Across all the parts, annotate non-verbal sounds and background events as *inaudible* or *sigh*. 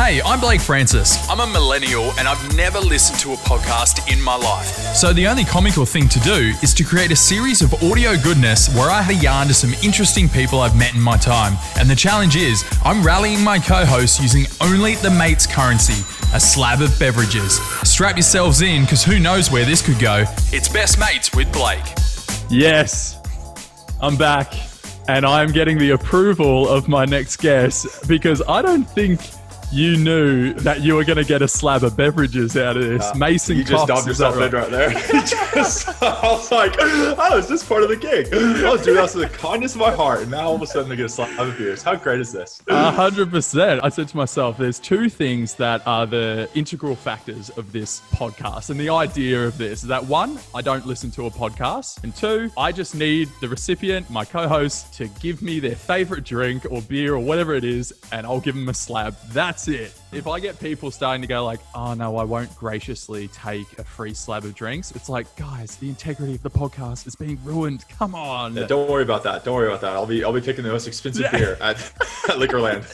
Hey, I'm Blake Francis. I'm a millennial and I've never listened to a podcast in my life. So the only comical thing to do is to create a series of audio goodness where I have a yarn to some interesting people I've met in my time. And the challenge is, I'm rallying my co hosts using only the mate's currency a slab of beverages. Strap yourselves in because who knows where this could go. It's Best Mates with Blake. Yes, I'm back and I'm getting the approval of my next guest because I don't think you knew that you were going to get a slab of beverages out of this. Mason You just dumped yourself in right there. *laughs* *laughs* Just- I was like, oh, is this part of the gig? Oh, I was doing that with the kindness of my heart, and now all of a sudden I get a slab of beers. How great is this? A hundred percent. I said to myself, there's two things that are the integral factors of this podcast. And the idea of this is that one, I don't listen to a podcast. And two, I just need the recipient, my co-host, to give me their favorite drink or beer or whatever it is, and I'll give them a slab. That's it. If I get people starting to go like, oh no, I won't graciously take a free slab of drinks, it's like, guys, the integrity of the podcast is being ruined. Come on. Yeah, don't worry about that. Don't worry about that. I'll be I'll be picking the most expensive Yeah. beer at, *laughs* at Liquorland.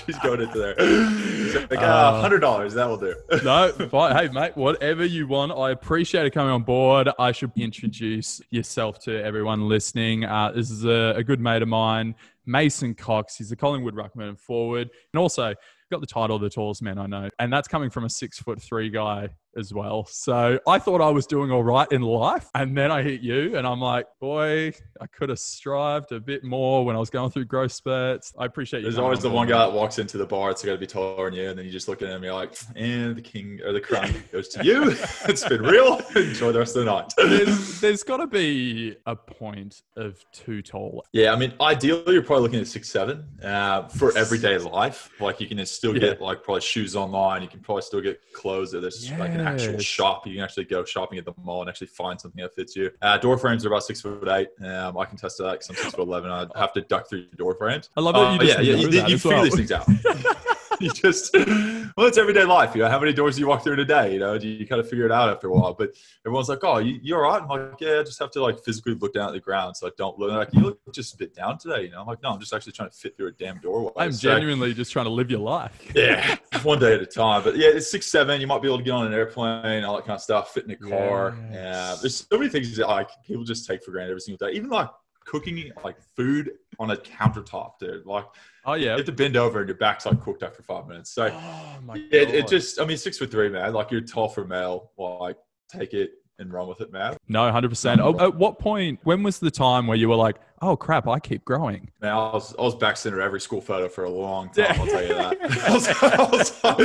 *laughs* She's going into there. She's like, uh, hundred dollars. That will do. no, fine. Hey, mate, whatever you want. I appreciate it coming on board. I should introduce yourself to everyone listening. Uh, this is a, a good mate of mine, Mason Cox. He's a Collingwood ruckman and forward, and also got the title of the tallest man I know, and that's coming from a six foot three guy as well. So I thought I was doing all right in life, and then I hit you, and I'm like, boy, I could have strived a bit more when I was going through growth spurts. I appreciate you. There's always the one guy that walks into the bar. It's got to be taller than you, and then you just look at him. and You're like, and the king or the crown goes to you. *laughs* *laughs* it's been real. Enjoy the rest of the night. there's, there's got to be a point of too tall. Yeah, I mean, ideally, you're probably looking at six seven uh, for everyday life. Like you can still Yeah. get like probably shoes online. You can probably still get clothes. Or there's like an actual shop. You can actually go shopping at the mall and actually find something that fits you. Uh, door frames are about six foot eight. Um, I can test that because I'm six foot eleven. I have to duck through the door frames. I love that you Uh, just yeah, yeah. You, you figure well. these things out. *laughs* *laughs* you just well, it's everyday life. You know, how many doors do you walk through in a day? You know, you, you kind of figure it out after a while. But everyone's like, "Oh, you, you're all right." I'm like, "Yeah, I just have to like physically look down at the ground, so I don't look like you look just a bit down today." You know, I'm like, "No, I'm just actually trying to fit through a damn doorway." I'm So, genuinely just trying to live your life. *laughs* yeah, one day at a time. But yeah, it's six seven. You might be able to get on an airplane, all that kind of stuff, fit in a car. Yes. Yeah, there's so many things that like people just take for granted every single day. Even like cooking like food on a countertop, dude. Like Oh yeah, you have to bend over and your back's like cooked after five minutes. So Oh my god. it, it just, I mean, six foot three, man. Like you're tall for a male. Like take it and run with it, man. no, hundred percent. Oh, At what point? When was the time where you were like, "Oh crap, I keep growing"? Man, I was, I was back center every school photo for a long time. Yeah. I'll tell you that. *laughs* I was, I was like,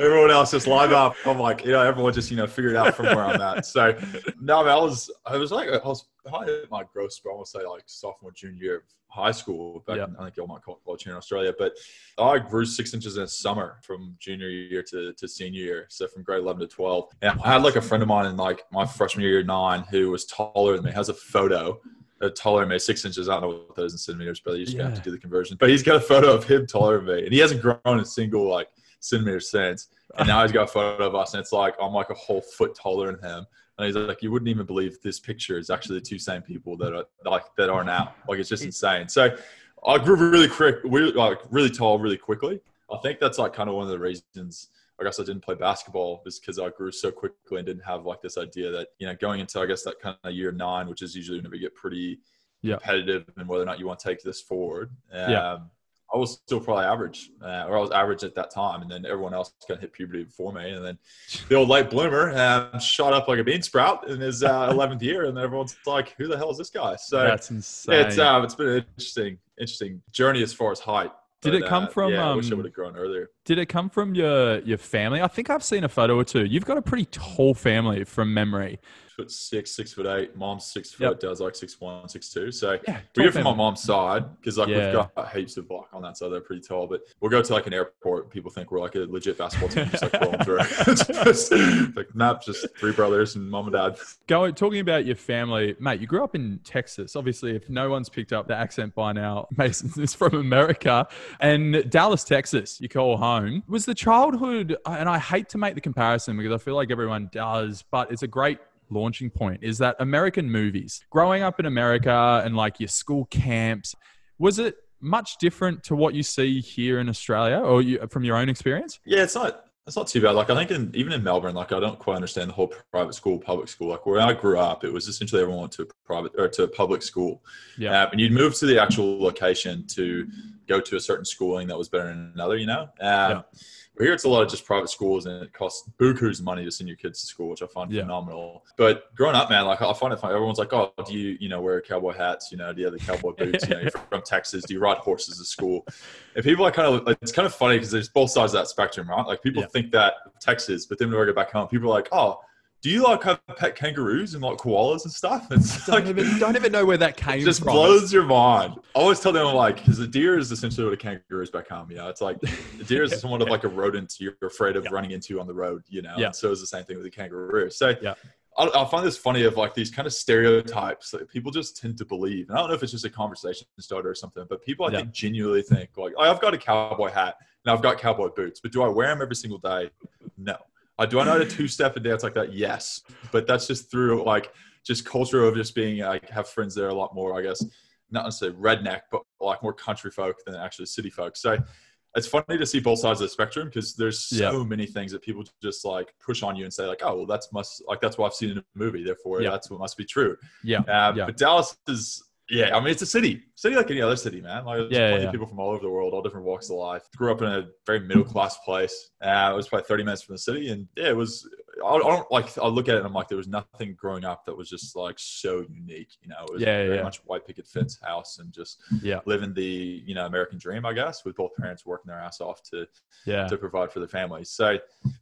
everyone else just live up. I'm like, you know, everyone just you know figured it out from where I'm at. So no, man, I was, I was like, I was I hit my growth spurt. I want to say like sophomore, junior year high school. Back Yeah. in, I think you all might call college here in Australia, but I grew six inches in a summer from junior year to, to senior year. So from grade 11 to 12. And I had like a friend of mine in like my freshman year, year nine, who was taller than me, has a photo. uh, Taller than me, six inches. I don't know what is in centimeters, but you just gonna have to do the conversion. But he's got a photo of him taller than me, and he hasn't grown a single like centimeter since. And now he's got a photo of us, and it's like I'm like a whole foot taller than him. And he's like, you wouldn't even believe this picture is actually the two same people that are like that are now. Like it's just insane. So I grew really quick, really like really tall, really quickly. I think that's like kind of one of the reasons. I guess I didn't play basketball is because I grew so quickly and didn't have like this idea that you know going into I guess that kind of year nine, which is usually when we get pretty Yeah. competitive and whether or not you want to take this forward. Um, Yeah. I was still probably average, uh, or I was average at that time, and then everyone else kind of hit puberty before me, and then *laughs* the old late bloomer um, shot up like a bean sprout in his uh, *laughs* 11th year, and everyone's like, "Who the hell is this guy?" So That's insane. it's um, it's been an interesting, interesting journey as far as height. Did it come uh, from, Yeah, I wish I um, would have grown earlier. Did it come from your your family? I think I've seen a photo or two. You've got a pretty tall family from memory. Foot six, six foot eight. Mom's six foot. Yep. Dad's like six one, six two. So Yeah, we get from my mom's side because like Yeah. we've got heaps of block on that side. They're pretty tall, but we'll go to like an airport. People think we're like a legit basketball team, just like rolling through. *laughs* *laughs* just like not just three brothers and mom and dad. Going talking about your family, mate. You grew up in Texas. Obviously, if no one's picked up the accent by now, *laughs* Mason is from America and Dallas, Texas. You call home. Was the childhood? And I hate to make the comparison because I feel like everyone does, but it's a great launching point. Is that American movies? Growing up in America and like your school camps, was it much different to what you see here in Australia, or you, from your own experience? Yeah, it's not. It's not too bad. Like I think in, even in Melbourne, like I don't quite understand the whole private school, public school. Like where I grew up, it was essentially everyone went to a private or to a public school. Yeah. Uh, and you'd move to the actual location to go to a certain schooling that was better than another. You know. Um, Yeah. But here it's a lot of just private schools, and it costs buku's money to send your kids to school, which I find Yeah. phenomenal. But growing up, man, like I find it funny. Everyone's like, "Oh, do you, you know, wear cowboy hats? You know, do you have the cowboy *laughs* boots? You know, you're from Texas. Do you ride horses to school?" And people are kind of, it's kind of funny because there's both sides of that spectrum, right? Like people Yeah. think that Texas, but then when we go back home, people are like, "Oh, do you like have pet kangaroos and like koalas and stuff?" It's *laughs* Don't like even, don't even know where that *laughs* came just from. blows your mind. I always tell them like, because a deer is essentially what a kangaroo is back home. You know, it's like the deer is *laughs* somewhat of like a rodent you're afraid of Yeah. running into on the road. You know, Yeah. and so it's the same thing with a kangaroo. So Yeah. I, I find this funny of like these kind of stereotypes that people just tend to believe. And I don't know if it's just a conversation starter or something, but people I Yeah. think genuinely think like, oh, I've got a cowboy hat and I've got cowboy boots, but do I wear them every single day? No. Uh, do I know how to two step and dance like that? Yes. But that's just through like just culture of just being like have friends there a lot more, I guess, not necessarily redneck, but like more country folk than actually city folk. So it's funny to see both sides of the spectrum because there's so Yeah. many things that people just like push on you and say like, oh, well, that's must like that's what I've seen in a movie, therefore Yeah. that's what must be true. Yeah. Um, Yeah. But Dallas is, yeah, I mean, it's a city, city like any other city, man. Like, Yeah, plenty yeah. of people from all over the world, all different walks of life. Grew up in a very middle class place. Uh, it was probably 30 minutes from the city, and yeah, it was. I I don't like. I look at it and I'm like, there was nothing growing up that was just like so unique. You know, it was Yeah, very yeah. much white picket fence house and just Yeah. living the you know American dream, I guess, with both parents working their ass off to Yeah. to provide for the families. So,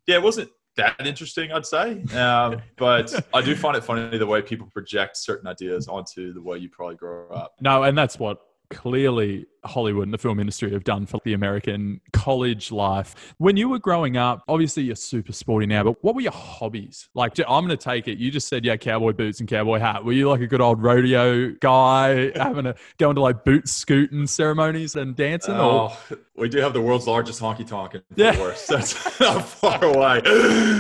yeah, it wasn't that interesting, I'd say. Um, *laughs* but I do find it funny the way people project certain ideas onto the way you probably grow up. No, and that's what clearly Hollywood and the film industry have done for the American college life. When you were growing up, obviously you're super sporty now, but what were your hobbies? Like, I'm going to take it. You just said, yeah, cowboy boots and cowboy hat. Were you like a good old rodeo guy, *laughs* having a going to like boot scooting ceremonies and dancing? or Oh, we do have the world's largest honky tonk in Fort Yeah. That's *laughs* not far away.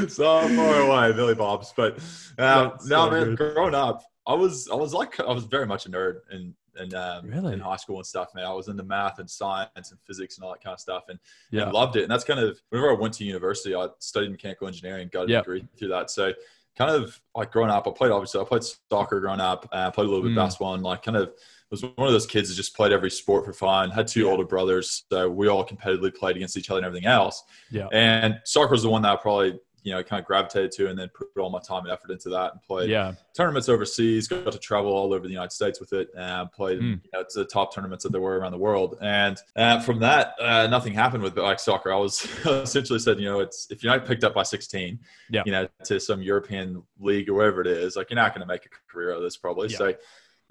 So far away, Billy Bob's. But um, no, so man, good. growing up, I was I was like I was very much a nerd in in, um, Really? in high school and stuff, man. I was into math and science and physics and all that kind of stuff, and, Yeah. and loved it. And that's kind of whenever I went to university, I studied mechanical engineering, got a Yeah. degree through that. So kind of like growing up, I played obviously I played soccer growing up, uh, I played a little bit Mm. of basketball, and like kind of was one of those kids that just played every sport for fun. Had two Yeah. older brothers, so we all competitively played against each other and everything else. Yeah. And soccer was the one that I probably you know kind of gravitated to, and then put all my time and effort into that, and played yeah. tournaments overseas. Got to travel all over the United States with it, and played Mm. you know, to the top tournaments that there were around the world. And uh, from that, uh, nothing happened with like soccer. I was *laughs* essentially said, you know, it's if you're not picked up by 16, Yeah. you know, to some European league or wherever it is, like you're not going to make a career out of this probably. Yeah. So.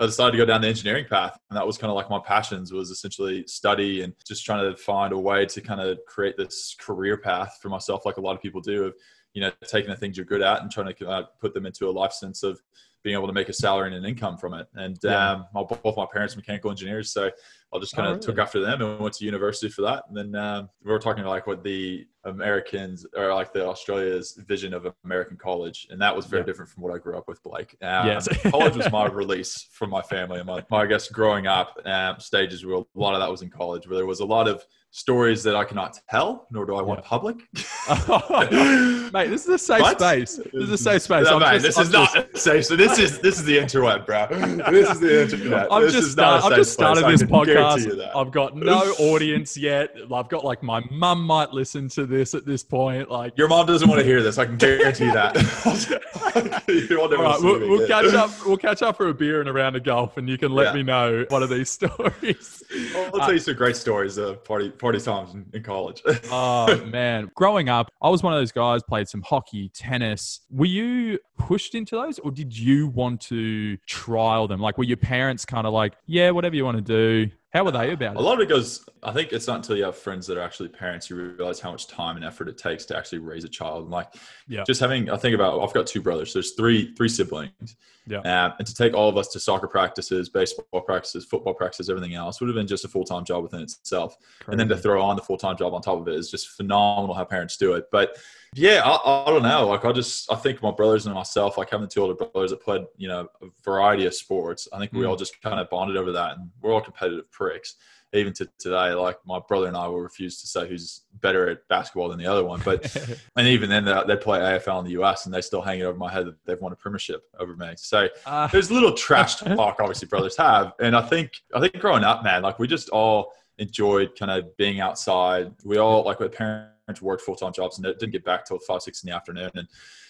I decided to go down the engineering path, and that was kind of like my passions was essentially study and just trying to find a way to kind of create this career path for myself, like a lot of people do, of you know taking the things you're good at and trying to uh, put them into a life sense of being able to make a salary and an income from it. And Yeah. um, my, both my parents are mechanical engineers, so I just kind Oh, of took after them and went to university for that. And then um, we were talking like what the Americans or like the Australia's vision of American college, and that was very Yeah. different from what I grew up with, Blake. Um, Yes. *laughs* college was my release from my family and my, my I guess growing up um, stages where a lot of that was in college, where there was a lot of stories that I cannot tell, nor do I want Yeah. public. *laughs* *laughs* Mate, this is a safe space. This is a safe space. No, I'm just- this is I'm not just- safe. So this is this is the interweb, bro. This is the internet. I've this just, is not start, just started this I can guarantee you podcast. I've got no audience yet. I've got like my mum might listen to this at this point. Like, Your mom doesn't want to hear this. I can guarantee that. *laughs* All right, we'll, we'll catch up. We'll catch up for a beer and a round of golf, and you can let Yeah. me know one of these *laughs* stories. I'll uh, tell you some great stories of party party times in, in college. *laughs* oh man, growing up, I was one of those guys. Played some hockey, tennis. Were you pushed into those, or did you want to trial them? Like, were your parents kind of like, yeah, whatever you want to do? How were they about it? A lot of it goes. I think it's not until you have friends that are actually parents you realize how much time and effort it takes to actually raise a child. And like, Yeah. just having. I think about. I've got two brothers. There's three three siblings. Yeah. Um, and to take all of us to soccer practices, baseball practices, football practices, everything else would have been just a full time job within itself. And then to throw on the full time job on top of it is just phenomenal how parents do it. But yeah, I, I don't know. Like I just I think my brothers and myself, like having the two older brothers that played, you know, a variety of sports. I think we Mm. all just kind of bonded over that, and we're all competitive pricks. even to today, like my brother and I will refuse to say who's better at basketball than the other one. But *laughs* and even then, they play AFL in the US, and they still hang it over my head that they've won a premiership over me. So uh, there's little trash *laughs* talk, obviously, brothers have, and I think I think growing up, man, like we just all enjoyed kind of being outside. We all like with parents worked full time jobs and didn't get back till five six in the afternoon, and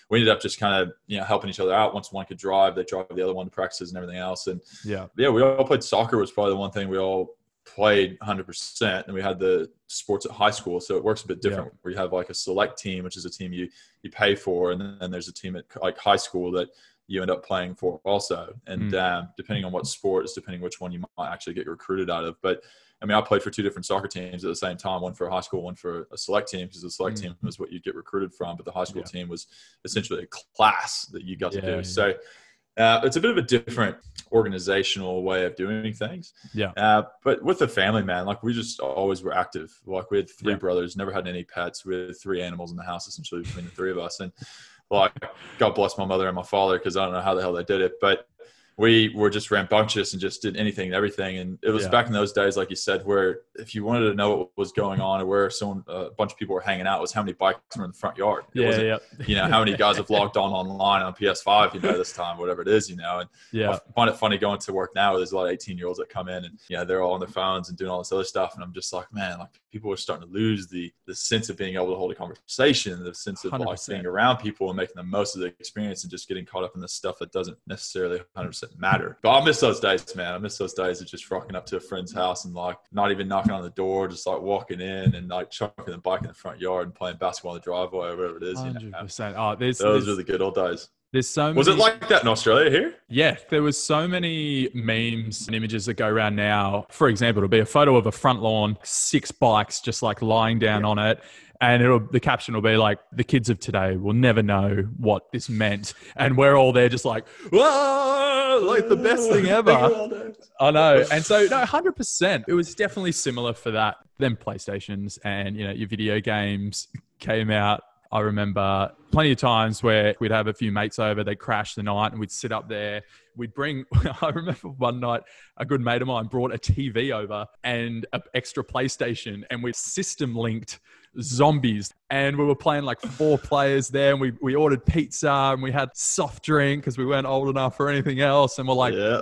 we ended up just kind of you know helping each other out. Once one could drive, they drive the other one to practices and everything else. And yeah, yeah, we all played soccer was probably the one thing we all played 100% and we had the sports at high school so it works a bit different yeah. where you have like a select team which is a team you you pay for and then there's a team at like high school that you end up playing for also and mm. um, depending on what sport is depending which one you might actually get recruited out of but I mean, I played for two different soccer teams at the same time, one for a high school, one for a select team, because the select mm. team was what you get recruited from, but the high school yeah. team was essentially a class that you got yeah, to do. Yeah. So uh, it's a bit of a different organizational way of doing things. Yeah. Uh, but with the family, man, like we just always were active. Like we had three brothers, never had any pets. We had three animals in the house essentially between the three of us. And like, God bless my mother and my father because I don't know how the hell they did it. But we were just rambunctious and just did anything and everything. And it was yeah. back in those days, like you said, where if you wanted to know what was going on or where someone, a bunch of people were hanging out, was how many bikes were in the front yard. It yeah, yeah. You know, how many guys have logged on online on PS5, you know, this time, whatever it is, you know. And yeah. I find it funny going to work now. There's a lot of 18 year olds that come in and, you know, they're all on their phones and doing all this other stuff. And I'm just like, man, like people are starting to lose the the sense of being able to hold a conversation, the sense of 100%. like being around people and making the most of the experience and just getting caught up in the stuff that doesn't necessarily 100% matter. But I miss those days, man. I miss those days of just rocking up to a friend's house and like not even knocking on the door, just like walking in and like chucking the bike in the front yard and playing basketball in the driveway or whatever it is. 100%. You know? Oh, there's, those there's, are the good old days. There's so many, was it like that in Australia here? Yeah, there was so many memes and images that go around now. For example, it'll be a photo of a front lawn, six bikes just like lying down yeah. on it, and it'll the caption will be like, "The kids of today will never know what this meant," and we're all there just like, "Whoa!" Like the best thing *laughs* ever. I know, and so no, hundred percent. It was definitely similar for that. Then PlayStations and you know your video games came out I remember plenty of times where we'd have a few mates over, they'd crash the night, and we'd sit up there. We'd bring, *laughs* I remember one night, a good mate of mine brought a TV over and an extra PlayStation, and we system linked zombies. And we were playing like four players there and we, we ordered pizza and we had soft drink because we weren't old enough for anything else. And we're like yeah.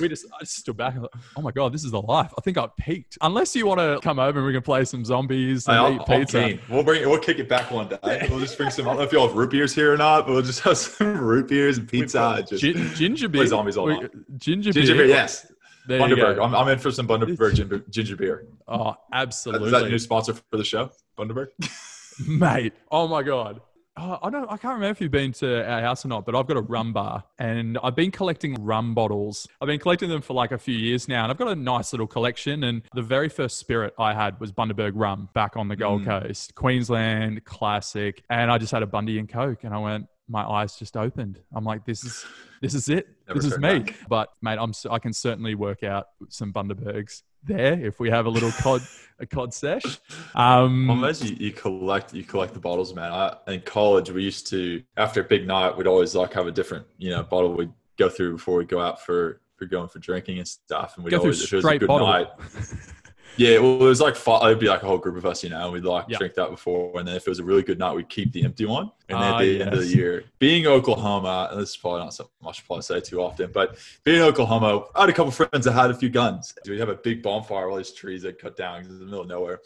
we just I just stood back and like, oh my god this is the life. I think i've peaked. Unless you want to come over and we can play some zombies and I'll, eat pizza. we'll bring we'll kick it back one day. *laughs* We'll just bring some i don't know if y'all have root beers here or not but we'll just have some root beers and pizza. just ginger beer. zombies all we, ginger, ginger beer, beer yes there Bundaberg. I'm, I'm, in for some Bundaberg ginger, *laughs* ginger beer. Oh, absolutely. Is that a new sponsor for the show, Bundaberg? *laughs* *laughs* mate. Oh my god. Oh, I don't. I can't remember if you've been to our house or not, but I've got a rum bar, and I've been collecting rum bottles. I've been collecting them for like a few years now, and I've got a nice little collection. And the very first spirit I had was Bundaberg rum back on the Gold mm. Coast, Queensland classic. And I just had a Bundy and Coke, and I went, my eyes just opened. I'm like, this is this is it. *laughs* Never this is me. Back. But mate, I'm I can certainly work out some Bundabergs there if we have a little cod a cod sesh. Um, well, as you, you collect you collect the bottles, man. I, in college, we used to after a big night, we'd always like have a different you know bottle we'd go through before we go out for for going for drinking and stuff. And we'd always if it was a good bottle. night. *laughs* Yeah, well, it was like five, it'd be like a whole group of us, you know, and we'd like yep. drink that before. And then if it was a really good night, we'd keep the empty one. And then at ah, the yes. end of the year, being Oklahoma, and this is probably not so much probably say too often, but being Oklahoma, I had a couple friends that had a few guns. We'd have a big bonfire, all these trees that cut down in the middle of nowhere.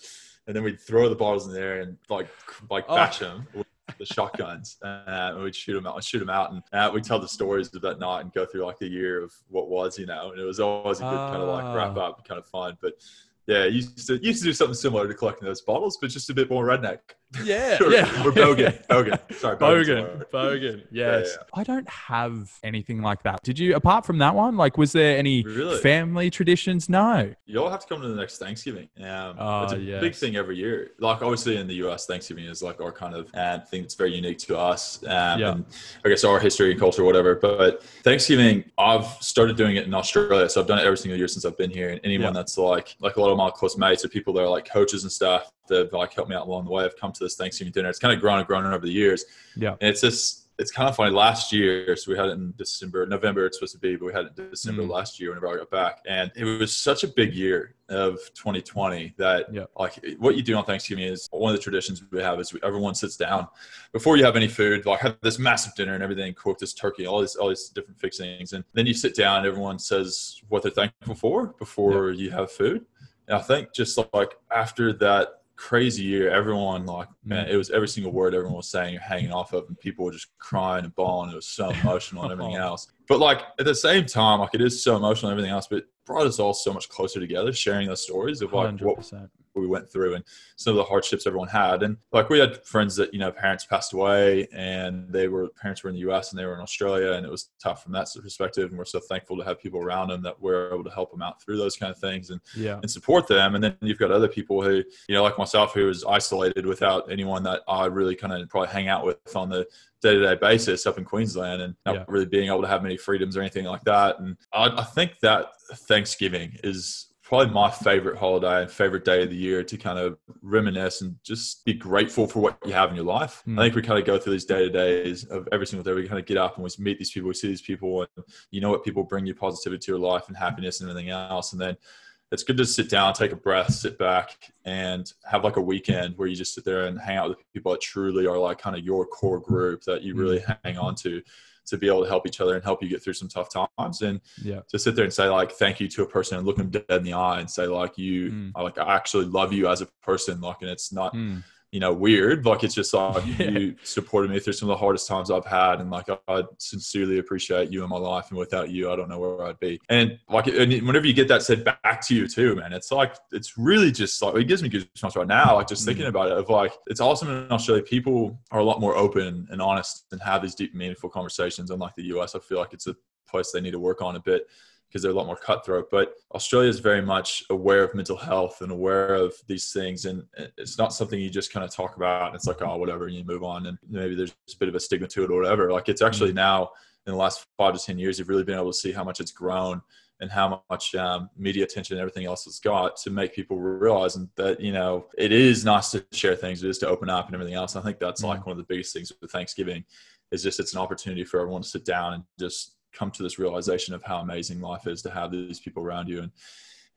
And then we'd throw the bottles in there and like like oh. bash them the shotguns uh, and we'd shoot them out, shoot them out, and uh, we'd tell the stories of that night and go through like the year of what was, you know. And it was always a good uh, kind of like wrap ah. up, kind of fun. But yeah, used to used to do something similar to collecting those bottles, but just a bit more redneck. Yeah, *laughs* or, yeah. Or bogan, bogan. Sorry, bogan, bogan. Yes, yeah, yeah. I don't have anything like that. Did you? Apart from that one, like, was there any really? family traditions? No. You all have to come to the next Thanksgiving. Um, oh, it's a yes. big thing every year. Like, obviously, in the US, Thanksgiving is like our kind of uh, thing that's very unique to us. Um, yeah. And I guess our history and culture, whatever. But Thanksgiving, I've started doing it in Australia, so I've done it every single year since I've been here. And anyone yeah. that's like, like a lot of my close mates or people that are like coaches and stuff that have like helped me out along the way I've come to this Thanksgiving dinner. It's kind of grown and grown over the years. Yeah. And it's just it's kind of funny. Last year, so we had it in December, November. It's supposed to be, but we had it in December Mm. last year. Whenever I got back, and it was such a big year of 2020 that Yeah. like what you do on Thanksgiving is one of the traditions we have is everyone sits down before you have any food. Like have this massive dinner and everything, cook this turkey, all these all these different fixings, and then you sit down. and Everyone says what they're thankful for before you have food. And I think just like after that crazy year, everyone like man, mm. it was every single word everyone was saying, you're hanging off of, and people were just crying and bawling. It was so emotional and everything *laughs* oh. else. But like at the same time, like it is so emotional and everything else, but it brought us all so much closer together, sharing those stories of like what 100%. we went through and some of the hardships everyone had. And like we had friends that, you know, parents passed away and they were parents were in the US and they were in Australia and it was tough from that perspective. And we're so thankful to have people around them that we're able to help them out through those kind of things and, Yeah. and support them. And then you've got other people who, you know, like myself, who was isolated without anyone that I really kind of probably hang out with on the day to day basis up in Queensland and not Yeah. really being able to have many freedoms or anything like that. And I, I think that Thanksgiving is probably my favorite holiday and favorite day of the year to kind of reminisce and just be grateful for what you have in your life. Mm. I think we kind of go through these day to days of every single day. We kind of get up and we meet these people, we see these people, and you know what people bring you positivity to your life and happiness and everything else. And then it's good to sit down, take a breath, sit back, and have like a weekend where you just sit there and hang out with people that truly are like kind of your core group that you really hang on to to be able to help each other and help you get through some tough times. And Yeah. to sit there and say like thank you to a person and look them dead in the eye and say like you Mm. Like I actually love you as a person like and it's not Mm. You know weird. Like it's just like *laughs* Yeah. you supported me through some of the hardest times I've had and like I sincerely appreciate you in my life and without you I don't know where I'd be. And like and whenever you get that said back to you too man it's like it's really just like it gives me goosebumps right now like just Mm. thinking about it of like it's awesome in Australia. People are a lot more open and honest and have these deep meaningful conversations unlike the US I feel like it's a place they need to work on a bit because they're a lot more cutthroat. But Australia is very much aware of mental health and aware of these things, and it's not something you just kind of talk about. And it's like, oh, whatever, and you move on, and maybe there's a bit of a stigma to it or whatever. Like it's actually now in the last five to ten years, you've really been able to see how much it's grown and how much um, media attention and everything else it's got to make people realize that you know it is nice to share things, it is to open up and everything else. I think that's like one of the biggest things with Thanksgiving is just it's an opportunity for everyone to sit down and just come to this realization of how amazing life is to have these people around you and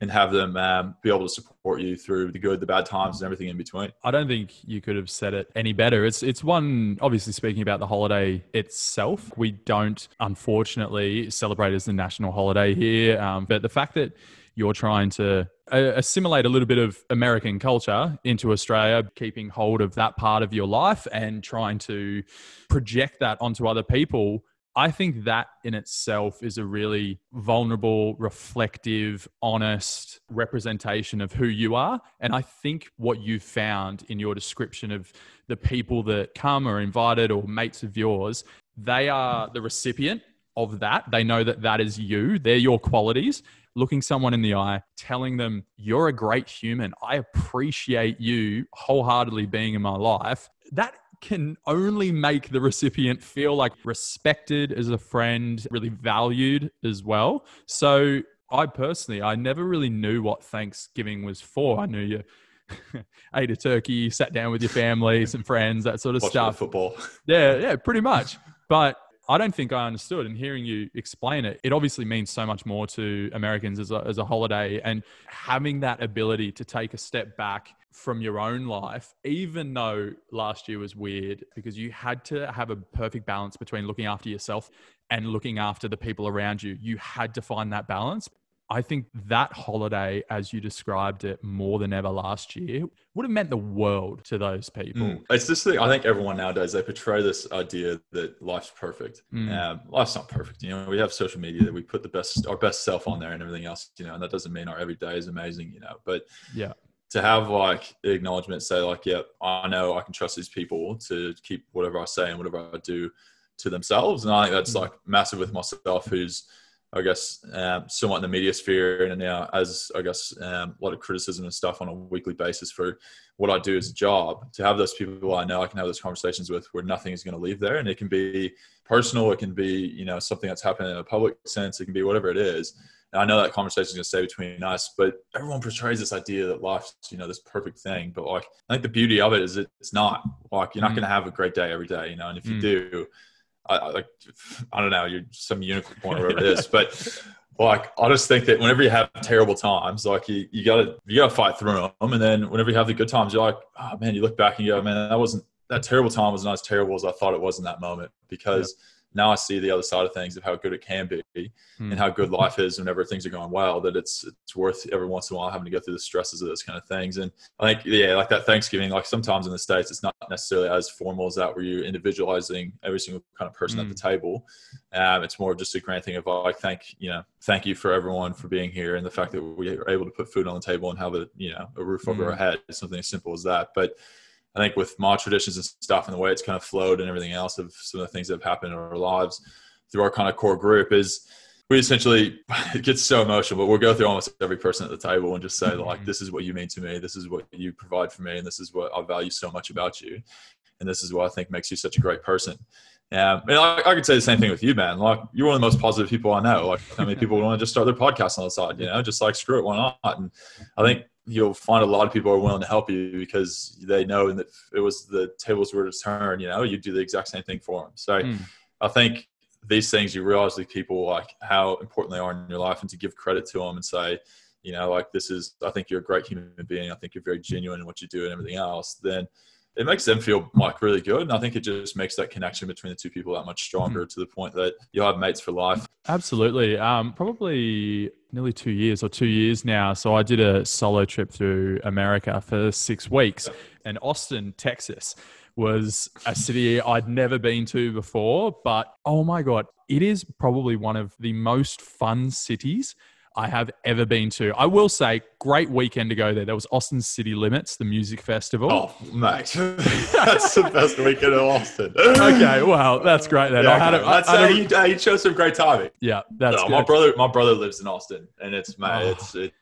and have them um, be able to support you through the good, the bad times, and everything in between. I don't think you could have said it any better. It's it's one obviously speaking about the holiday itself. We don't unfortunately celebrate as the national holiday here, um, but the fact that you're trying to uh, assimilate a little bit of American culture into Australia, keeping hold of that part of your life and trying to project that onto other people. I think that in itself is a really vulnerable, reflective, honest representation of who you are. And I think what you found in your description of the people that come or invited or mates of yours, they are the recipient of that. They know that that is you, they're your qualities. Looking someone in the eye, telling them, You're a great human. I appreciate you wholeheartedly being in my life. That can only make the recipient feel like respected as a friend, really valued as well. So, I personally, I never really knew what Thanksgiving was for. I knew you *laughs* ate a turkey, sat down with your family, some friends, that sort of Watching stuff. football. Yeah, yeah, *laughs* pretty much. But I don't think I understood. And hearing you explain it, it obviously means so much more to Americans as a, as a holiday. And having that ability to take a step back from your own life, even though last year was weird, because you had to have a perfect balance between looking after yourself and looking after the people around you. You had to find that balance. I think that holiday, as you described it more than ever last year, would have meant the world to those people. Mm. It's this thing. I think everyone nowadays they portray this idea that life's perfect. Mm. Um, life's not perfect. You know, we have social media that we put the best, our best self on there, and everything else. You know, and that doesn't mean our everyday is amazing. You know, but Yeah. To have like the acknowledgement, say like, yeah, I know I can trust these people to keep whatever I say and whatever I do to themselves, and I think that's Mm. like massive with myself, who's I guess um, somewhat in the media sphere, and now as I guess um, a lot of criticism and stuff on a weekly basis for what I do as a job. To have those people I know I can have those conversations with, where nothing is going to leave there, and it can be personal, it can be you know something that's happening in a public sense, it can be whatever it is. And I know that conversation is going to stay between us, but everyone portrays this idea that life's you know this perfect thing. But like I think the beauty of it is it's not like you're not Mm. going to have a great day every day, you know. And if you Mm. do, I, like I don't know, you're some unicorn or whatever it is, but like I just think that whenever you have terrible times, like you, you gotta you gotta fight through them, and then whenever you have the good times, you're like, oh man, you look back and you go, man, that wasn't that terrible time was not as terrible as I thought it was in that moment because. Yep now I see the other side of things of how good it can be mm. and how good life is whenever things are going well. That it's it's worth every once in a while having to go through the stresses of those kind of things. And I think yeah, like that Thanksgiving, like sometimes in the states, it's not necessarily as formal as that, where you're individualizing every single kind of person mm. at the hmm. table. Um, it's more of just a grand thing of like thank you know thank you for everyone for being here and the fact that we are able to put food on the table and have a you know a roof over mm. our head. Something as simple as that, but I think with my traditions and stuff and the way it's kind of flowed and everything else of some of the things that have happened in our lives through our kind of core group is we essentially *laughs* it gets so emotional, but we'll go through almost every person at the table and just say mm-hmm. like, this is what you mean to me, this is what you provide for me, and this is what I value so much about you, and this is what I think makes you such a great person. Yeah, and I, I, could say the same thing with you, man. Like you're one of the most positive people I know. Like how many *laughs* people want to just start their podcast on the side, you know, just like screw it, why not? And I think you'll find a lot of people are willing to help you because they know that it was the tables were to turn, you know, you do the exact same thing for them. So mm. I think these things you realize these people like how important they are in your life and to give credit to them and say, you know, like this is, I think you're a great human being. I think you're very genuine in what you do and everything else. Then it makes them feel like really good. And I think it just makes that connection between the two people that much stronger mm-hmm. to the point that you'll have mates for life. Absolutely. Um, probably nearly two years or two years now. So I did a solo trip through America for six weeks and Austin, Texas was a city I'd never been to before, but oh my God, it is probably one of the most fun cities I have ever been to. I will say, great weekend to go there. There was Austin City Limits, the music festival. Oh, mate, *laughs* that's the best weekend in Austin. okay, well, that's great then. Yeah, I had okay. a, that's I, you, uh, you chose some great timing. Yeah, that's no, my brother. My brother lives in Austin, and it's mate, oh. it's. it's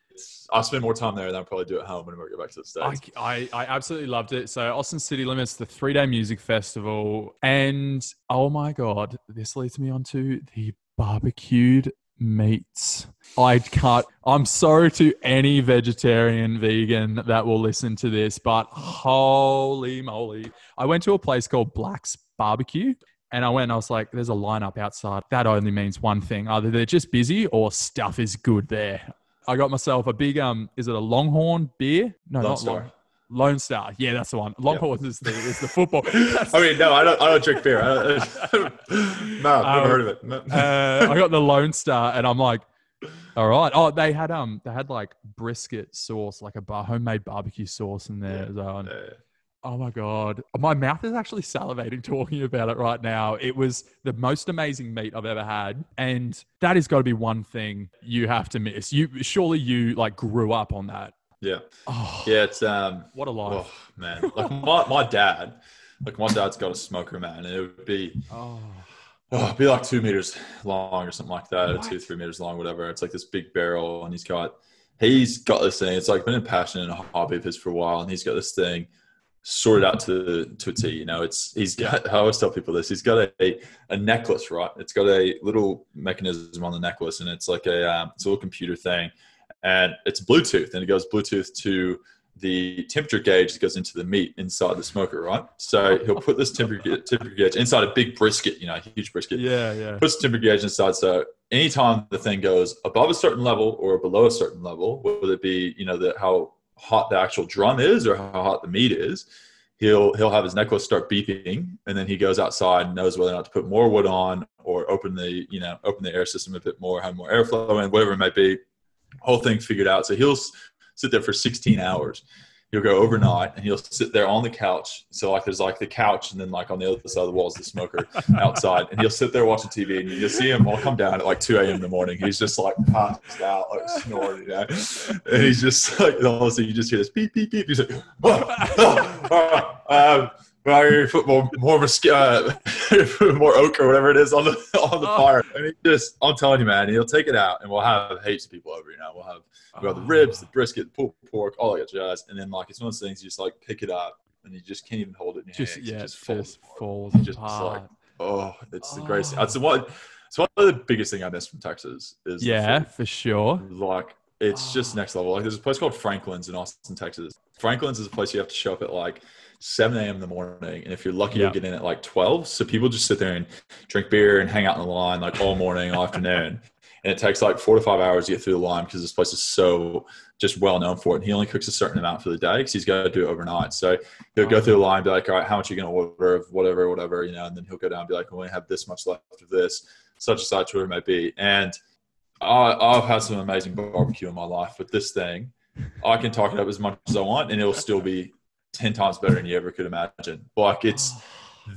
I spend more time there than I probably do at home when I get back to the States. I, I, I absolutely loved it. So, Austin City Limits, the three day music festival. And oh my God, this leads me on to the barbecued meats. I can't. I'm sorry to any vegetarian, vegan that will listen to this, but holy moly. I went to a place called Black's Barbecue and I went and I was like, there's a lineup outside. That only means one thing either they're just busy or stuff is good there. I got myself a big, um, is it a Longhorn beer? No, Lone not Star. Long. Lone Star, yeah, that's the one. Longhorns yep. is the is the football. *laughs* I mean, no, I don't. I don't drink beer. I don't, *laughs* no, I've never um, heard of it. uh, I got the Lone Star, and I'm like, all right. Oh, they had um, they had like brisket sauce, like a bar, homemade barbecue sauce in there yeah. well. Yeah. Oh my god, my mouth is actually salivating talking about it right now. It was the most amazing meat I've ever had, and that has got to be one thing you have to miss. You surely you like grew up on that. Yeah. Oh, yeah, it's um what a life. Oh, man. Like my, my dad, like my dad's got a smoker, man, and it would be oh. oh it'd be like two meters long or something like that, or two, three meters long, whatever. It's like this big barrel, and he's got he's got this thing. It's like been a passion and a hobby of his for a while, and he's got this thing sorted out to to a T. You know, it's he's got. I always tell people this. He's got a, a necklace, right? It's got a little mechanism on the necklace, and it's like a um, it's a little computer thing and it's Bluetooth, and it goes Bluetooth to the temperature gauge that goes into the meat inside the smoker, right? So he'll put this temperature, temperature gauge inside a big brisket, you know, a huge brisket. Yeah, yeah. Puts the temperature gauge inside. So anytime the thing goes above a certain level or below a certain level, whether it be, you know, the, how hot the actual drum is or how hot the meat is, he'll he'll have his necklace start beeping, and then he goes outside and knows whether or not to put more wood on or open the, you know, open the air system a bit more, have more airflow, and whatever it might be whole thing figured out. So he'll sit there for 16 hours. He'll go overnight and he'll sit there on the couch. So like there's like the couch and then like on the other side of the wall is the smoker *laughs* outside. And he'll sit there watching TV and you'll see him. I'll come down at like 2 a.m. in the morning. He's just like passed out, like snoring, you know. And he's just *laughs* like all of a sudden you just hear this beep beep beep. He's like, oh, oh, oh, um, I put more more uh, *laughs* more oak or whatever it is on the on the oh. fire. And he just, I'm telling you, man, he'll take it out, and we'll have heaps of people over. You know, we'll have we'll have the ribs, the brisket, the pulled pork, all that jazz, and then like it's one of those things you just like pick it up, and you just can't even hold it in your just, hands. Yeah, it just falls, falls just like, oh, it's oh. the greatest. It's one. It's one of the biggest thing I miss from Texas. Is yeah, for sure. Like it's just next level. Like there's a place called Franklin's in Austin, Texas. Franklin's is a place you have to show up at like 7 a.m. in the morning. And if you're lucky, Yeah. you'll get in at like 12. So people just sit there and drink beer and hang out in the line like all morning, all *laughs* afternoon. And it takes like four to five hours to get through the line because this place is so just well known for it. And he only cooks a certain amount for the day because he's got to do it overnight. So he'll go through the line, be like, all right, how much are you going to order of whatever, whatever, you know, and then he'll go down and be like, we only have this much left of this, such and such, whatever it might be. And I, I've had some amazing barbecue in my life, but this thing, I can talk it up as much as I want and it'll still be 10 times better than you ever could imagine. Like it's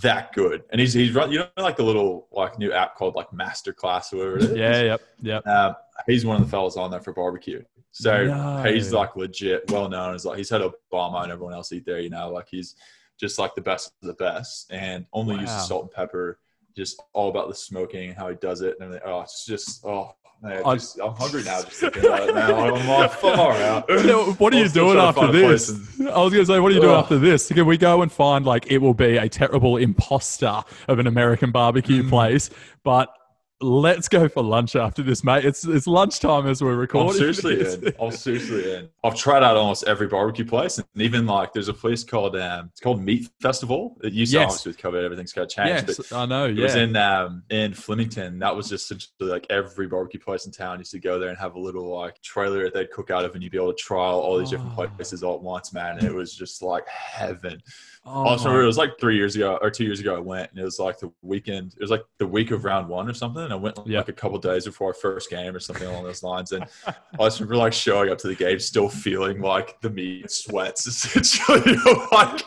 that good. And he's, he's run, you know, like the little like new app called like Masterclass or whatever it is. Yeah, yep, yep. Um, he's one of the fellas on there for barbecue. So No. he's like legit well known as like he's had Obama and everyone else eat there, you know, like he's just like the best of the best and only Wow. uses salt and pepper, just all about the smoking and how he does it and everything. Oh, it's just oh I- just, I'm hungry now just thinking about it now. I'm like *laughs* far out. *laughs* So what are you doing after find a place this? I was going to say, what are you doing after this? Can we go and find like it will be a terrible imposter of an American barbecue Mm. place, but let's go for lunch after this, mate. It's it's lunchtime as we're recording. I'm seriously in. I'm seriously in. I've tried out almost every barbecue place, and even like there's a place called um, it's called Meat Festival. It used to Yes. obviously with COVID, everything's got changed. Yes, but I know. It was in um, in Flemington. That was just essentially like every barbecue place in town used to go there and have a little like trailer that they'd cook out of, and you'd be able to trial all these different Oh. places all at once, man. And it was just like heaven. Oh, also, remember it was like three years ago or two years ago. I went, and it was like the weekend. It was like the week of round one or something. And I went like Yeah. a couple days before our first game or something along those lines. And *laughs* I just remember like showing up to the game, still feeling like the meat sweats, *laughs* essentially, *laughs* like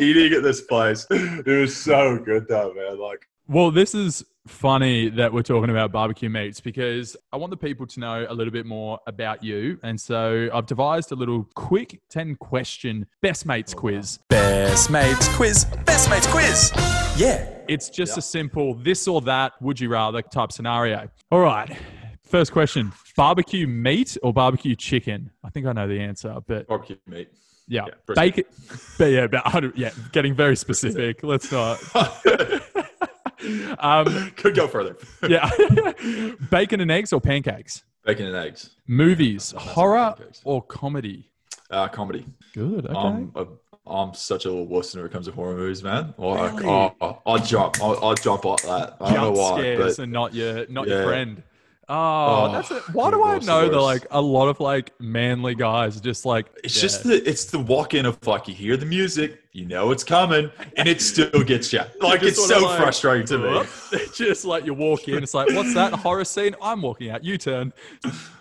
eating at this place. It was so good though, man. Like. Well, this is funny that we're talking about barbecue meats because I want the people to know a little bit more about you. And so I've devised a little quick 10 question best mates oh, quiz. Best mates quiz. Best mates quiz. Yeah. It's just a simple this or that, would you rather type scenario. All right. First question barbecue meat or barbecue chicken? I think I know the answer, but barbecue meat. yeah. Yeah. Bacon. But yeah, about 100, yeah, getting very specific. Let's not. *laughs* um, Could go further. *laughs* yeah. Bacon and eggs or pancakes? Bacon and eggs. Movies, horror or comedy? Uh, comedy. Good. Okay. I'm a, I'm such a little wuss when it comes to horror movies, man. Like, Really? oh, I'll jump. I'll, I'll jump like that. I don't Jump know why, scares but and not your not your Yeah. friend. Oh, Oh, that's it. *sighs* Why do I know that like a lot of like manly guys just like it's yeah. just the it's the walk in of like you hear the music, you know it's coming, and it still gets you. *laughs* Like just it's so like, frustrating to me. It's *laughs* just like you walk in, it's like, what's that? Horror scene? I'm walking out. You turn.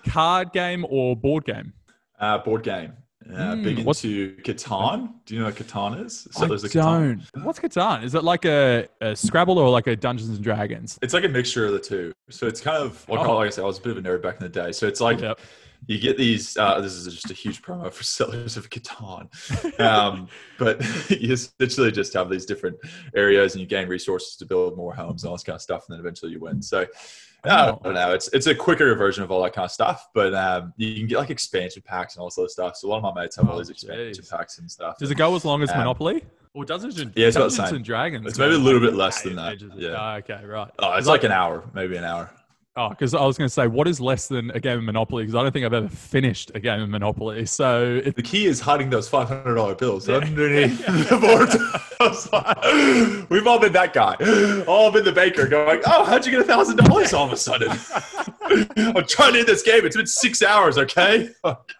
Card game or board game? Uh, board game. Uh, Hmm, big what's- into Catan. Do you know what Catan is? I Settlers of Catan. don't. What's Catan? Is it like a, a Scrabble or like a Dungeons and Dragons? It's like a mixture of the two. So it's kind of like, Oh. like I said, I was a bit of a nerd back in the day. So it's like Yep. you get these. Uh, this is just a huge promo for *laughs* Settlers of Catan. Um, but *laughs* you essentially just have these different areas, and you gain resources to build more homes and all this kind of stuff, and then eventually you win. So. I Oh. don't know. It's it's a quicker version of all that kind of stuff, but um, you can get like expansion packs and all this other stuff. So a lot of my mates have all Oh, these expansion jeez. packs and stuff. Does it go as long as Um, Monopoly? Or Dungeons and, Yeah, it's about the Dungeons same. and Dragons? It's maybe a little bit less than that, yeah. Oh, okay, right. Oh, it's like an hour, maybe an hour. Oh, because I was going to say, what is less than a game of Monopoly? Because I don't think I've ever finished a game of Monopoly. So it, The key is hiding those five hundred dollar bills underneath *laughs* the board. *laughs* I was like, We've all been that guy. All been the baker going, "Oh, how'd you get a thousand dollars all of a sudden?" *laughs* I'm trying to end this game. It's been six hours. Okay.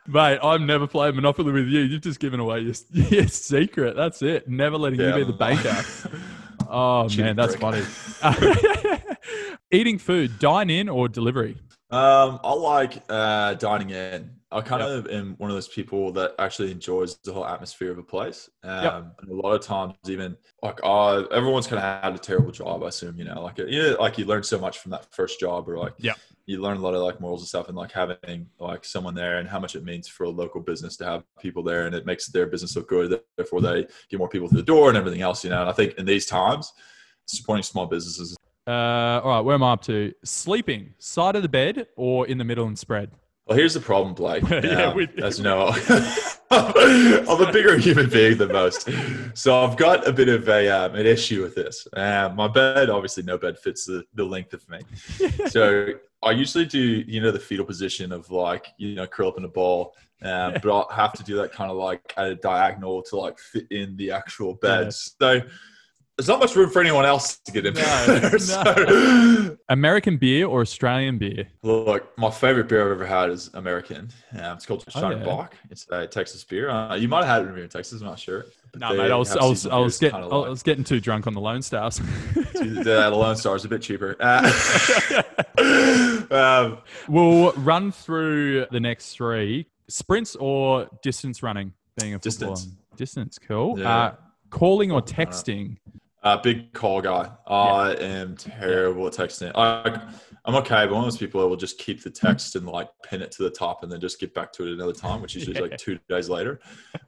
mate, I'm never playing Monopoly with you. You've just given away your, your secret. That's it. Never letting Yeah, you be the banker. Oh Cheating man, that's prick. funny. Eating food, dine in or delivery? Um, I like uh, dining in. I kind of am one of those people that actually enjoys the whole atmosphere of a place. Um, Yep. and a lot of times, even like, oh, everyone's kind of had a terrible job. I assume, you know, like, you know, like you learn so much from that first job, or like, Yep. you learn a lot of like morals and stuff, and like having like someone there, and how much it means for a local business to have people there, and it makes their business look good. Therefore, they get more people through the door and everything else, you know. And I think in these times, supporting small businesses Uh, all right, where am I up to? Sleeping, side of the bed or in the middle and spread? Well, here's the problem, Blake. *laughs* Yeah, Um, as you know, I'm a bigger human being than most, so I've got a bit of a um, an issue with this. Um, my bed, obviously, no bed fits the, the length of me. *laughs* So I usually do, you know, the fetal position of like, you know, curl up in a ball, um, but I'll have to do that kind of like at a diagonal to like fit in the actual bed. Yeah. So there's not much room for anyone else to get in No, *laughs* there. no. So, American beer or Australian beer? look, my favorite beer I've ever had is American. Um, it's called Oh, Shiner yeah. Bock. It's a Texas beer. Uh, you might have had it here in Texas. I'm not sure. But No, they mate. I was, I was, I was beers getting, I was getting too drunk on the Lone Stars. *laughs* the, the Lone Star is a bit cheaper. Uh, *laughs* um, we'll run through the next three sprints or distance running. Being a footballer. Distance. Distance, cool. Yeah. Uh, calling or Something like that. texting. Uh, big call guy. I am terrible at texting. I, I'm okay, but one of those people that will just keep the text and like pin it to the top and then just get back to it another time, which is usually like two days later.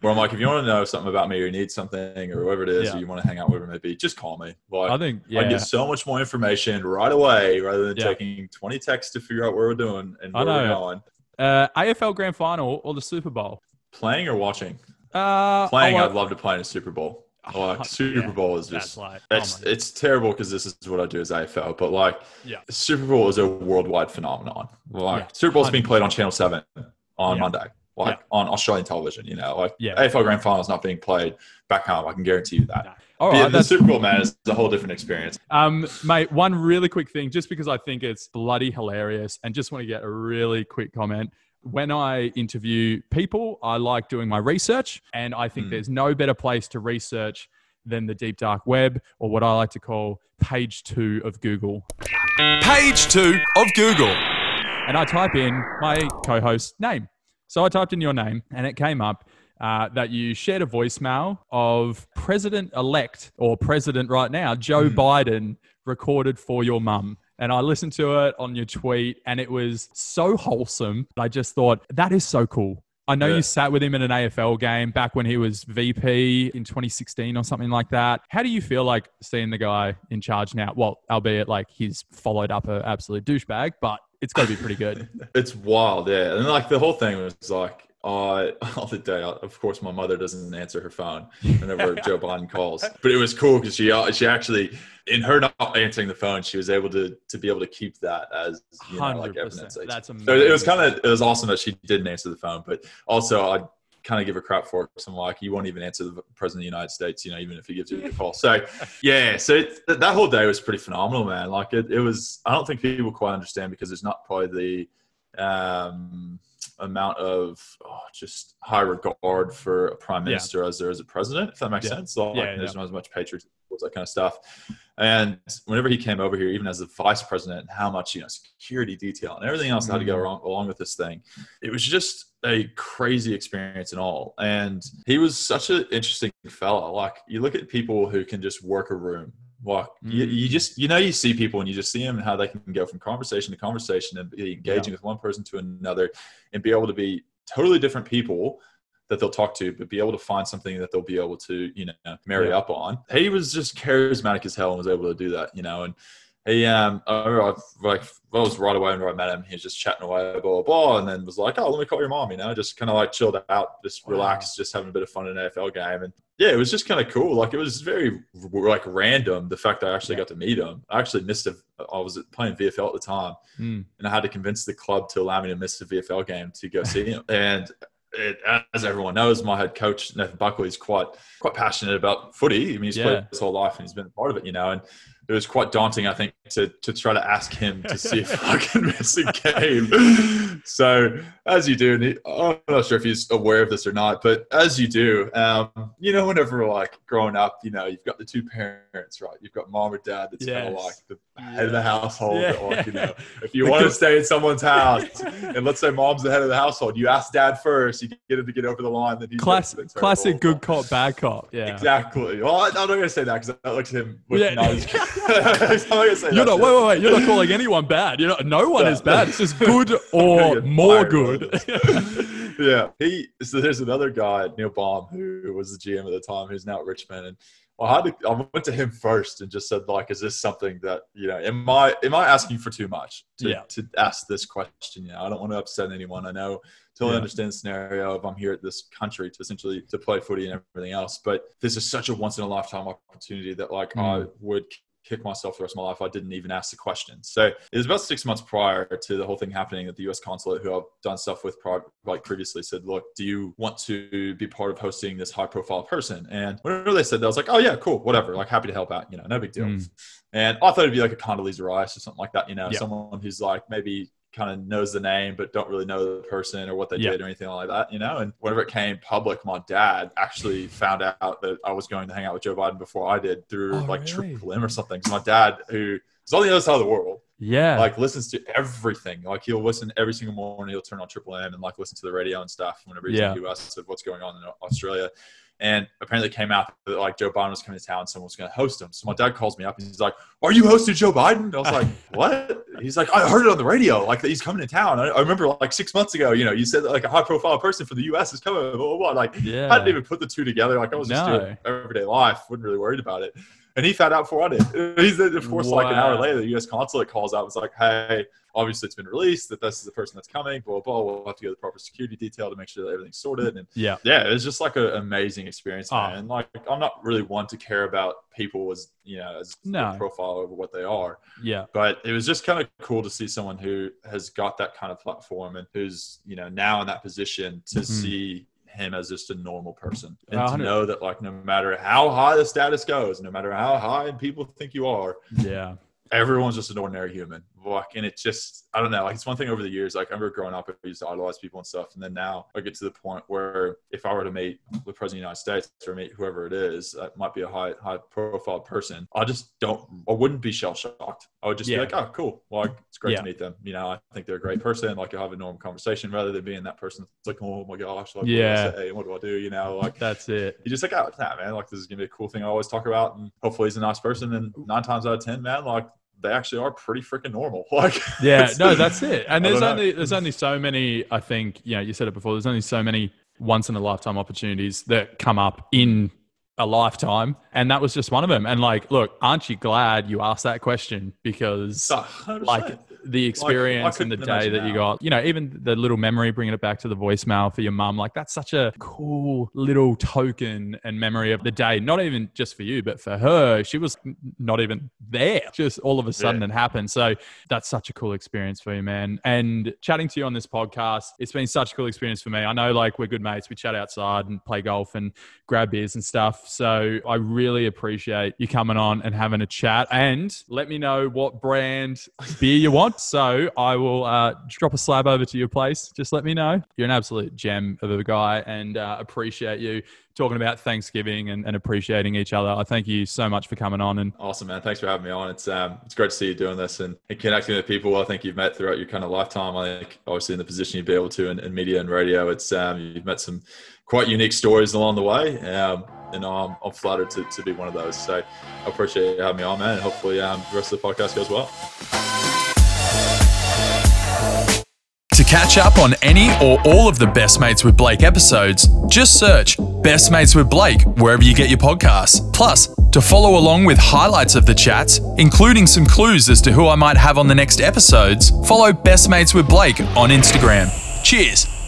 Where I'm like, if you want to know something about me or you need something or whatever it is, Yeah. or you want to hang out, whatever it may be, just call me. Like, I think, I get so much more information right away rather than Yeah. taking 20 texts to figure out where we're doing and I where we're going. Uh, AFL Grand Final or the Super Bowl? Playing or watching? Uh, Playing, I'd love to play in a Super Bowl. Like Oh, Super yeah. Bowl is That's just like, oh it's my- it's terrible because this is what I do as AFL, but like Yeah. Super Bowl is a worldwide phenomenon. Like Yeah. Super Bowl's being played on Channel Seven on Yeah. Monday, like on Australian television. You know, like Yeah. AFL Grand Final is not being played back home. I can guarantee you that. all But yeah, the that's Super Bowl man is a whole different experience. Um, mate, one really quick thing, just because I think it's bloody hilarious, and just want to get a really quick comment. When I interview people, I like doing my research, and I think Hmm. there's no better place to research than the deep dark web, or what I like to call page two of Google. Page two of Google. And I type in my co host's name. So I typed in your name, and it came up. Uh, that you shared a voicemail of President elect or President right now, Joe Hmm. Biden, recorded for your mum. And I listened to it on your tweet, and it was so wholesome. I just thought, that is so cool. I know Yeah. you sat with him in an AFL game back when he was VP in 2016 or something like that. How do you feel like seeing the guy in charge now? Well, albeit like he's followed up an absolute douchebag, but it's got to be pretty good. *laughs* It's wild, yeah. And like the whole thing was like, I *laughs* all the day. Of course, my mother doesn't answer her phone whenever *laughs* Joe Biden calls. But it was cool because she she actually, in her not answering the phone, she was able to to be able to keep that as you know, like 100%. evidence. That's amazing. So it was kind of it was awesome that she didn't answer the phone, but also I kind of give a crap for it. So I'm like, you won't even answer the president of the United States, you know, even if he gives you a *laughs* call. So yeah, so it, that whole day was pretty phenomenal, man. Like it, it was. I don't think people quite understand because it's not probably the um, amount of oh, just high regard for a prime Yeah. minister as there is a president, if that makes Yeah. sense. So, like, Yeah, there's yeah. not as much patriotism that kind of stuff. And whenever he came over here, even as the vice president, how much you know security detail and everything else that had to go Mhm. wrong, along with this thing, it was just a crazy experience and all. And he was such an interesting fella. Like you look at people who can just work a room. You, Mm. you just you know you see people and you just see them and how they can go from conversation to conversation and be engaging with one person to another and be able to be totally different people that they'll talk to, but be able to find something that they'll be able to, you know, marry Yeah. up on. He was just charismatic as hell and was able to do that, you know. And he, um, I remember I, like, I was right away when I met him. He was just chatting away, blah, blah, blah, and then was like, oh, let me call your mom, you know, just kind of like chilled out, just Wow. relaxed, just having a bit of fun in an AFL game. And yeah, it was just kind of cool. Like, it was very, like, random the fact that I actually got to meet him. I actually missed a, I was playing VFL at the time Mm. and I had to convince the club to allow me to miss the VFL game to go see him. *laughs* And it, as everyone knows, my head coach Nathan Buckley is quite quite passionate about footy. I mean, he's Yeah. played his whole life and he's been a part of it, you know. And it was quite daunting, I think, to to try to ask him to see if I *laughs* can miss a game. So as you do, and he, I'm not sure if he's aware of this or not, but as you do, um, you know, whenever like growing up, you know, you've got the two parents, right? You've got mom or dad that's kind of like the head of the household, Yeah. like you know, *laughs* if you want to stay in someone's house, and let's say mom's the head of the household, you ask dad first, you get him to get over the line, then he Class, gets it. classic good cop, bad cop. Yeah. Exactly. Well, I, I'm not to say that because that looks at him. With Yeah. no, *laughs* *laughs* I'm not say You're not. Wait, wait, wait. You're not calling anyone bad. You're not. No one is bad. It's just good or more good. yeah. He. So there's another guy, Neil Balme, who was the GM at the time, who's now at Richmond, and I had to, I went to him first and just said like, is this something that you know? Am I am I asking for too much to, Yeah. to ask this question? You know, I don't want to upset anyone. I know totally Yeah. understand the scenario of I'm here at this country to essentially to play footy and everything else, but this is such a once in a lifetime opportunity that like I Mm. would kick myself the rest of my life. I didn't even ask the question. So it was about six months prior to the whole thing happening at the U.S. consulate, who I've done stuff with prior, like previously, said, "Look, do you want to be part of hosting this high-profile person?" And whenever they said that, I was like, "Oh yeah, cool, whatever. Like happy to help out. You know, no big deal." Mm. And I thought it'd be like a Condoleezza Rice or something like that. You know, yep. someone who's like maybe kind of knows the name but don't really know the person or what they did or anything like that, you know. And whenever it came public, my dad actually found out that I was going to hang out with Joe Biden before I did through oh, like really? Triple M or something. So my dad, who is on the other side of the world, yeah, like listens to everything. Like he'll listen every single morning. He'll turn on Triple M and like listen to the radio and stuff whenever he's yeah. in the US of what's going on in Australia. And apparently it came out that like Joe Biden was coming to town, someone was going to host him. So my dad calls me up and he's like, "Are you hosting Joe Biden?" And I was like, *laughs* "What?" He's like, "I heard it on the radio, like that he's coming to town." I, I remember like six months ago, you know, you said that like a high profile person from the U.S. is coming. Blah, blah, blah. Like, yeah. I didn't even put the two together. Like I was just no. doing everyday life, wasn't really worried about it. And he found out before I did. He's of course wow. like an hour later, the U.S. consulate calls out. It's like, "Hey." obviously it's been released that this is the person that's coming, blah, blah, blah. We'll have to get the proper security detail to make sure that everything's sorted. And yeah, yeah, it was just like an amazing experience, oh. man. And like, I'm not really one to care about people as, you know, as no. profile over what they are. Yeah. But it was just kind of cool to see someone who has got that kind of platform and who's, you know, now in that position to mm-hmm. see him as just a normal person and 100. to know that like no matter how high the status goes no matter how high people think you are yeah everyone's just an ordinary human. Like, and it's just, I don't know. Like, it's one thing over the years. Like, I remember growing up, I used to idolize people and stuff. And then now I get to the point where if I were to meet the president of the United States or meet whoever it is, that might be a high, high profile person, I just don't, I wouldn't be shell shocked. I would just yeah. be like, oh, cool. Well, it's great yeah. to meet them. You know, I think they're a great person. Like, you'll have a normal conversation rather than being that person. It's like, oh my gosh, like, yeah. what do I say? What do I do? You know, like, that's it. You just like, oh, nah, man, like, this is going to be a cool thing I always talk about. And hopefully he's a nice person. And nine times out of 10, man, like, they actually are pretty freaking normal. *laughs* Like, yeah, no, that's it. And there's only there's only so many. I think you know you said it before. There's only so many once in a lifetime opportunities that come up in a lifetime and that was just one of them and like look aren't you glad you asked that question because ah, like the experience like, and the day that now. you got you know even the little memory bringing it back to the voicemail for your mum like that's such a cool little token and memory of the day not even just for you but for her she was not even there just all of a sudden yeah. it happened so that's such a cool experience for you man and chatting to you on this podcast it's been such a cool experience for me i know like we're good mates we chat outside and play golf and grab beers and stuff so I really appreciate you coming on and having a chat. And let me know what brand beer you want. So I will uh, drop a slab over to your place. Just let me know. You're an absolute gem of a guy and uh, appreciate you talking about Thanksgiving and, and, appreciating each other. I thank you so much for coming on. And awesome, man. Thanks for having me on. It's um, it's great to see you doing this and, and connecting with people I think you've met throughout your kind of lifetime. I think obviously in the position you'd be able to in, in media and radio, it's um, you've met some quite unique stories along the way. Um, and I'm, I'm flattered to, to be one of those. So I appreciate you having me on, man. And hopefully um, the rest of the podcast goes well. Catch up on any or all of the Best Mates with Blake episodes, just search Best Mates with Blake wherever you get your podcasts. Plus, to follow along with highlights of the chats, including some clues as to who I might have on the next episodes, follow Best Mates with Blake on Instagram. Cheers.